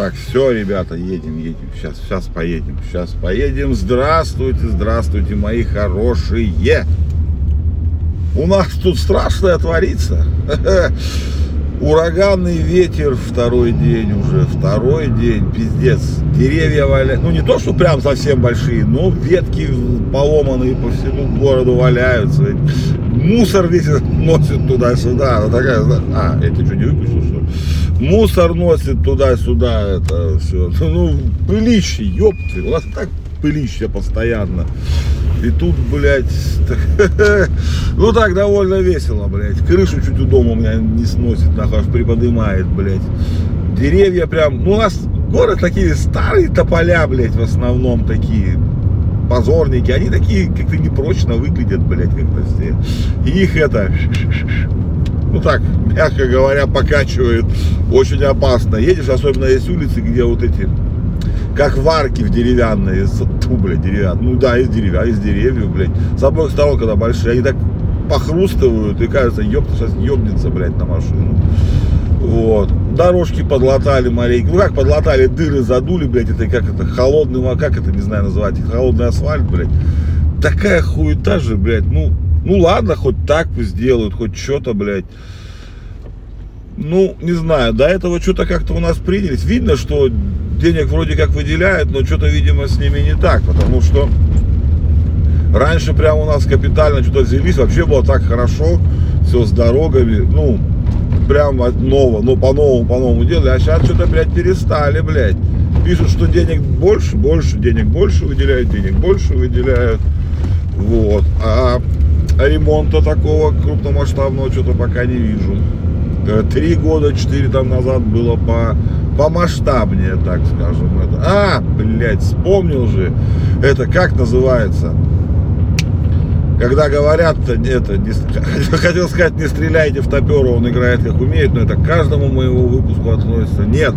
Так, все, ребята, едем, едем. Сейчас, сейчас поедем. Сейчас поедем. Здравствуйте, здравствуйте, мои хорошие. У нас тут страшное творится. Ураганный ветер второй день уже, второй день, пиздец. Деревья валяют, ну не то, что прям совсем большие, но ветки поломанные по всему городу валяются. Мусор весь носит туда-сюда. Такая, а, это что, не выпустил, что ли? Мусор носит туда-сюда, это все. Ну, пылище, ёпты. У нас так пылище постоянно. И тут, блядь, ну так довольно весело, блядь. Крышу чуть у дома у меня не сносит, нахуй, аж приподнимает, блядь. Деревья прям, ну у нас город такие старые тополя, блядь, в основном такие позорники. Они такие как-то непрочно выглядят, блядь, как-то все. И их это, ну так, мягко говоря, покачивает. Очень опасно. Едешь, особенно есть улицы, где вот эти как варки в деревянные, ту, блядь, деревянные, ну да, из деревья, из деревьев, блядь, с обоих сторон, когда большие, они так похрустывают, и кажется, ёпта, сейчас ёбнется, блядь, на машину. Вот. Дорожки подлатали маленько. Ну как подлатали, дыры задули, блядь, это как это, холодный, как это, не знаю, называть, холодный асфальт, блядь. Такая хуета же, блядь, ну, ну ладно, хоть так пусть сделают, хоть что-то, блядь. Ну, не знаю, до этого что-то как-то у нас принялись. Видно, что денег вроде как выделяют, но что-то, видимо, с ними не так, потому что раньше прям у нас капитально что-то взялись, вообще было так хорошо, все с дорогами, ну, прям от нового, ну, по-новому, по-новому делали, а сейчас что-то, блядь, перестали, блядь. Пишут, что денег больше, больше, денег больше выделяют, денег больше выделяют, вот. А ремонта такого крупномасштабного что-то пока не вижу. Э, три года, четыре там назад было по помасштабнее, так скажем. Это. А, блядь, вспомнил же. Это как называется? Когда говорят, это, не, хотел сказать, не стреляйте в топера, он играет как умеет, но это к каждому моему выпуску относится. Нет,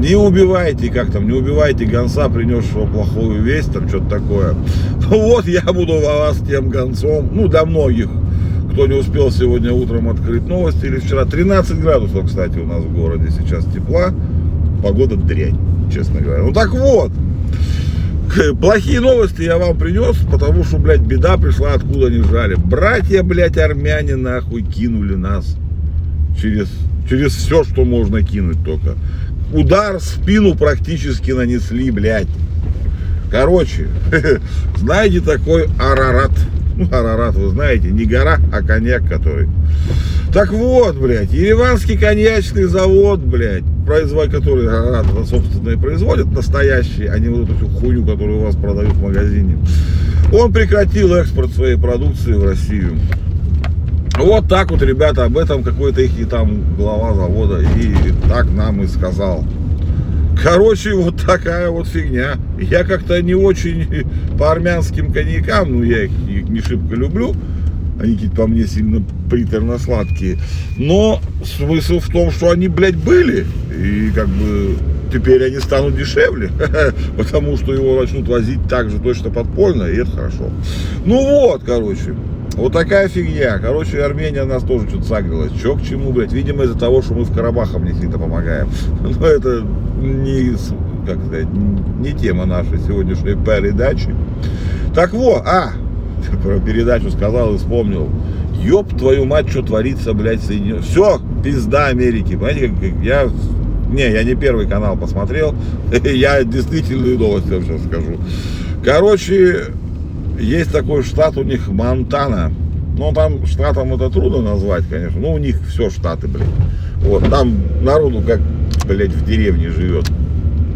не убивайте, как там, не убивайте гонца, принесшего плохую весть, там что-то такое. Вот я буду вас тем гонцом, ну, для многих, кто не успел сегодня утром открыть новости или вчера. 13 градусов, кстати, у нас в городе сейчас тепла погода дрянь, честно говоря. Ну так вот, плохие новости я вам принес, потому что, блядь, беда пришла откуда не жали. Братья, блядь, армяне нахуй кинули нас через, через все, что можно кинуть только. Удар в спину практически нанесли, блядь. Короче, знаете такой Арарат? Ну, Арарат, вы знаете, не гора, а коньяк который. Так вот, блядь, Ереванский коньячный завод, блядь, производитель, который Арарат, это собственно и производит настоящий, а не вот эту хуйню, которую у вас продают в магазине. Он прекратил экспорт своей продукции в Россию. Вот так вот, ребята, об этом какой-то их там глава завода и так нам и сказал. Короче, вот такая вот фигня. Я как-то не очень по армянским коньякам, ну я их не шибко люблю. Они какие-то по мне сильно приторно-сладкие. Но смысл в том, что они, блядь, были. И как бы теперь они станут дешевле. Потому что его начнут возить так же точно подпольно. И это хорошо. Ну вот, короче. Вот такая фигня. Короче, Армения нас тоже что-то сагрилась. Че к чему, блядь? Видимо, из-за того, что мы в Карабахам не сильно помогаем. Но это не, как сказать, не тема нашей сегодняшней передачи. Так вот, а, про передачу сказал и вспомнил. Ёб твою мать, что творится, блядь, Соединенных. Все, пизда Америки. Понимаете, как я не, я не первый канал посмотрел. Я действительные новости вам сейчас скажу. Короче, есть такой штат у них Монтана. Ну, там штатом это трудно назвать, конечно. Ну, у них все штаты, блин. Вот, там народу как, блядь, в деревне живет.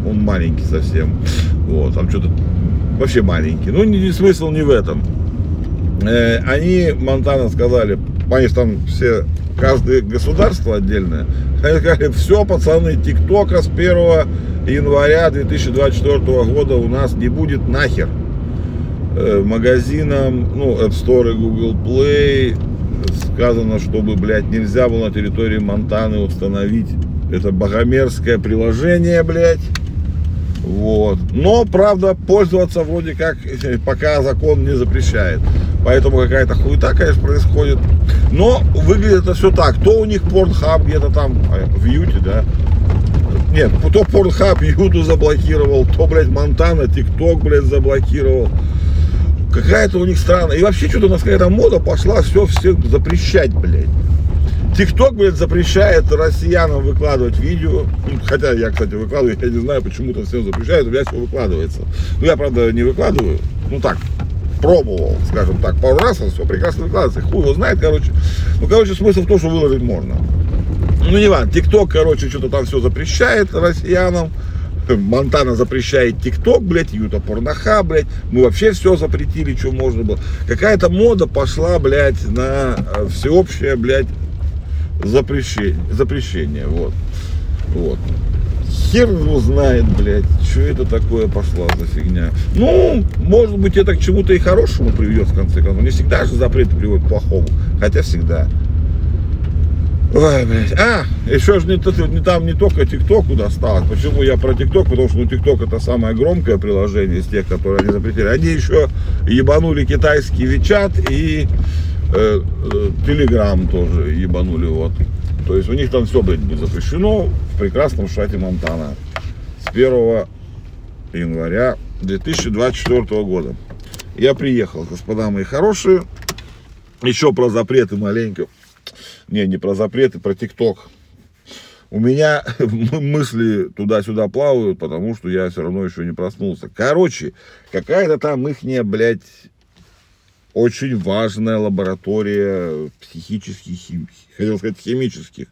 Он маленький совсем. Вот, там что-то вообще маленький. Ну, не, смысл не в этом. Э, они, Монтана, сказали, они там все, каждое государство отдельное, они сказали, все, пацаны, ТикТока с 1 января 2024 года у нас не будет нахер. Э, магазинам, ну, App Store и Google Play сказано, чтобы, блядь, нельзя было на территории Монтаны установить это богомерзкое приложение, блядь. Вот. Но, правда, пользоваться вроде как пока закон не запрещает. Поэтому какая-то хуета, конечно, происходит. Но выглядит это все так. То у них порнхаб где-то там а, в Юте, да. Нет, то Pornhub Юту заблокировал, то, блядь, Монтана, ТикТок, блядь, заблокировал. Какая-то у них странная. И вообще что-то у нас какая-то мода пошла все все запрещать, блядь. ТикТок, блядь, запрещает россиянам выкладывать видео. Ну, хотя я, кстати, выкладываю, я не знаю, почему-то всем запрещают, у меня все выкладывается. Ну, я, правда, не выкладываю. Ну, так, пробовал, скажем так, пару раз, он все прекрасно выкладывается. Хуй его знает, короче. Ну, короче, смысл в том, что выложить можно. Ну, не важно, ТикТок, короче, что-то там все запрещает россиянам. Монтана запрещает ТикТок, блядь, Юта Порноха, блядь. Мы вообще все запретили, что можно было. Какая-то мода пошла, блядь, на э, всеобщее, блядь, запрещение, запрещение, вот. Вот. Хер его знает, блядь, что это такое пошло за фигня. Ну, может быть, это к чему-то и хорошему приведет, в конце концов. Не всегда же запреты приводят к плохому, хотя всегда. Ой, блядь. А, еще же не, не, там не только ТикТоку досталось. Почему я про ТикТок? Потому что ну, ТикТок это самое громкое приложение из тех, которые они запретили. Они еще ебанули китайский Вичат и Телеграм э, тоже ебанули. Вот. То есть у них там все, блядь, будет запрещено в прекрасном штате Монтана с 1 января 2024 года. Я приехал, господа мои хорошие. Еще про запреты маленько. Не, не про запреты, про ТикТок. У меня мысли туда-сюда плавают, потому что я все равно еще не проснулся. Короче, какая-то там ихняя, блядь, очень важная лаборатория психических, хим... хотел сказать, химических,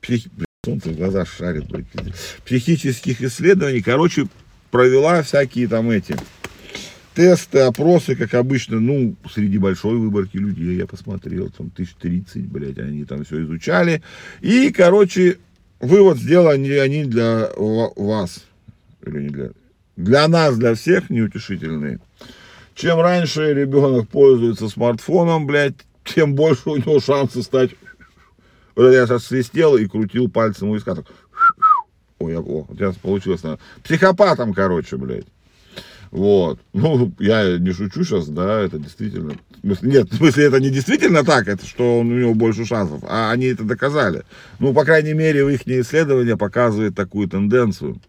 псих... солнце в глаза шарит, блядь, психических исследований, короче, провела всякие там эти тесты, опросы, как обычно, ну, среди большой выборки людей, я посмотрел, там, тысяч тридцать, блядь, они там все изучали, и, короче, вывод сделали они для вас, или не для, для нас, для всех неутешительные. Чем раньше ребенок пользуется смартфоном, блядь, тем больше у него шансы стать... Вот я сейчас свистел и крутил пальцем у виска. Ой, я, о, тебя получилось. Психопатом, короче, блядь. Вот. Ну, я не шучу сейчас, да, это действительно... Нет, в смысле, это не действительно так, это что у него больше шансов, а они это доказали. Ну, по крайней мере, их исследование показывает такую тенденцию.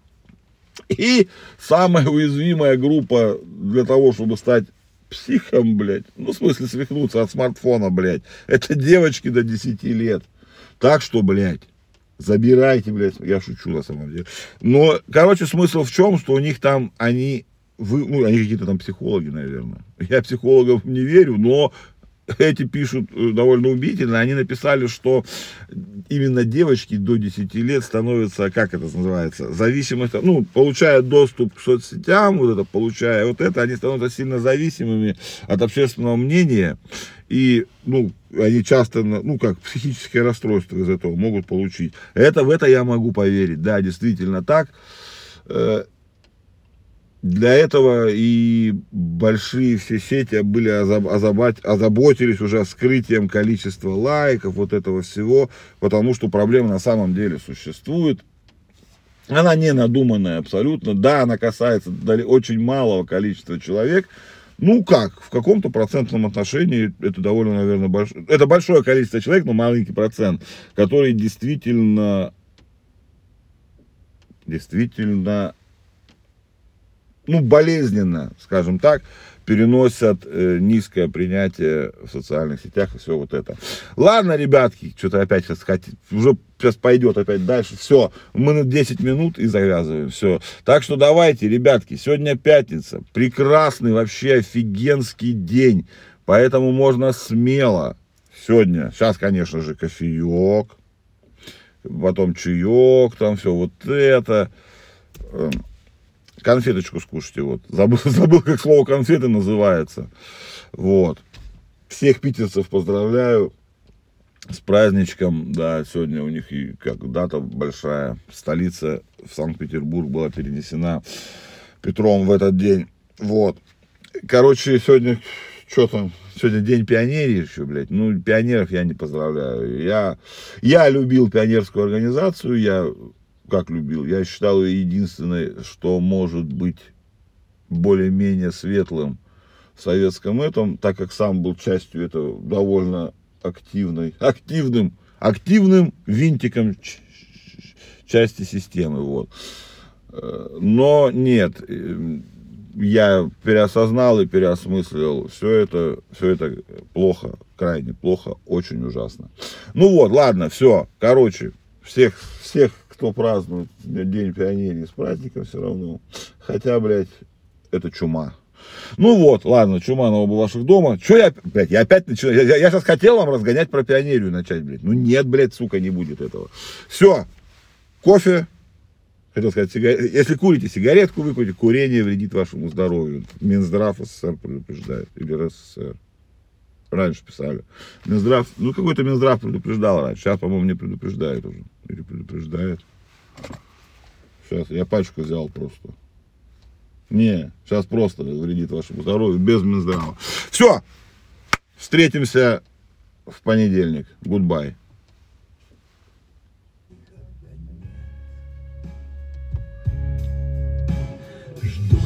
И самая уязвимая группа для того, чтобы стать психом, блядь, ну, в смысле, свихнуться от смартфона, блядь, это девочки до 10 лет. Так что, блядь, забирайте, блядь, я шучу на самом деле. Но, короче, смысл в чем, что у них там, они, вы, ну, они какие-то там психологи, наверное. Я психологов не верю, но эти пишут э, довольно убедительно. Они написали, что именно девочки до 10 лет становятся, как это называется, зависимыми, ну, получая доступ к соцсетям, вот это, получая вот это, они становятся сильно зависимыми от общественного мнения. И, ну, они часто, ну, как психическое расстройство из этого могут получить. Это, в это я могу поверить. Да, действительно так. Для этого и большие все сети были озаботились уже скрытием количества лайков, вот этого всего, потому что проблема на самом деле существует. Она не надуманная абсолютно. Да, она касается очень малого количества человек. Ну как, в каком-то процентном отношении это довольно, наверное, большое. Это большое количество человек, но маленький процент, который действительно, действительно ну, болезненно, скажем так, переносят э, низкое принятие в социальных сетях и все вот это. Ладно, ребятки, что-то опять сейчас хотите, уже сейчас пойдет опять дальше. Все, мы на 10 минут и завязываем. Все. Так что давайте, ребятки, сегодня пятница. Прекрасный, вообще офигенский день. Поэтому можно смело сегодня, сейчас, конечно же, кофеек, потом чаек, там все вот это эм, конфеточку скушайте. Вот. Забыл, забыл, как слово конфеты называется. Вот. Всех питерцев поздравляю с праздничком. Да, сегодня у них и как дата большая. Столица в Санкт-Петербург была перенесена Петром в этот день. Вот. Короче, сегодня что там, сегодня день пионерии еще, блядь. Ну, пионеров я не поздравляю. Я, я любил пионерскую организацию, я как любил. Я считал ее единственной, что может быть более-менее светлым в советском этом, так как сам был частью этого довольно активной, активным, активным винтиком части системы. Вот. Э, но нет, э, я переосознал и переосмыслил. Все это, все это плохо, крайне плохо, очень ужасно. Ну вот, ладно, все. Короче, всех, всех, кто празднует День пионерии с праздником все равно. Хотя, блядь, это чума. Ну вот, ладно, чума на оба ваших дома. Че я, блядь, я опять начинаю. Я, я сейчас хотел вам разгонять про пионерию начать, блядь. Ну нет, блядь, сука, не будет этого. Все, кофе, хотел сказать, сигар... если курите сигаретку, выкурите, курение вредит вашему здоровью. Минздрав СССР предупреждает, или РСФСР. Раньше писали. Минздрав, ну какой-то Минздрав предупреждал раньше, сейчас, по-моему, не предупреждает уже. Или предупреждает. Сейчас, я пачку взял просто. Не, сейчас просто вредит вашему здоровью, без Минздрава. Все, встретимся в понедельник. Гудбай. Жду,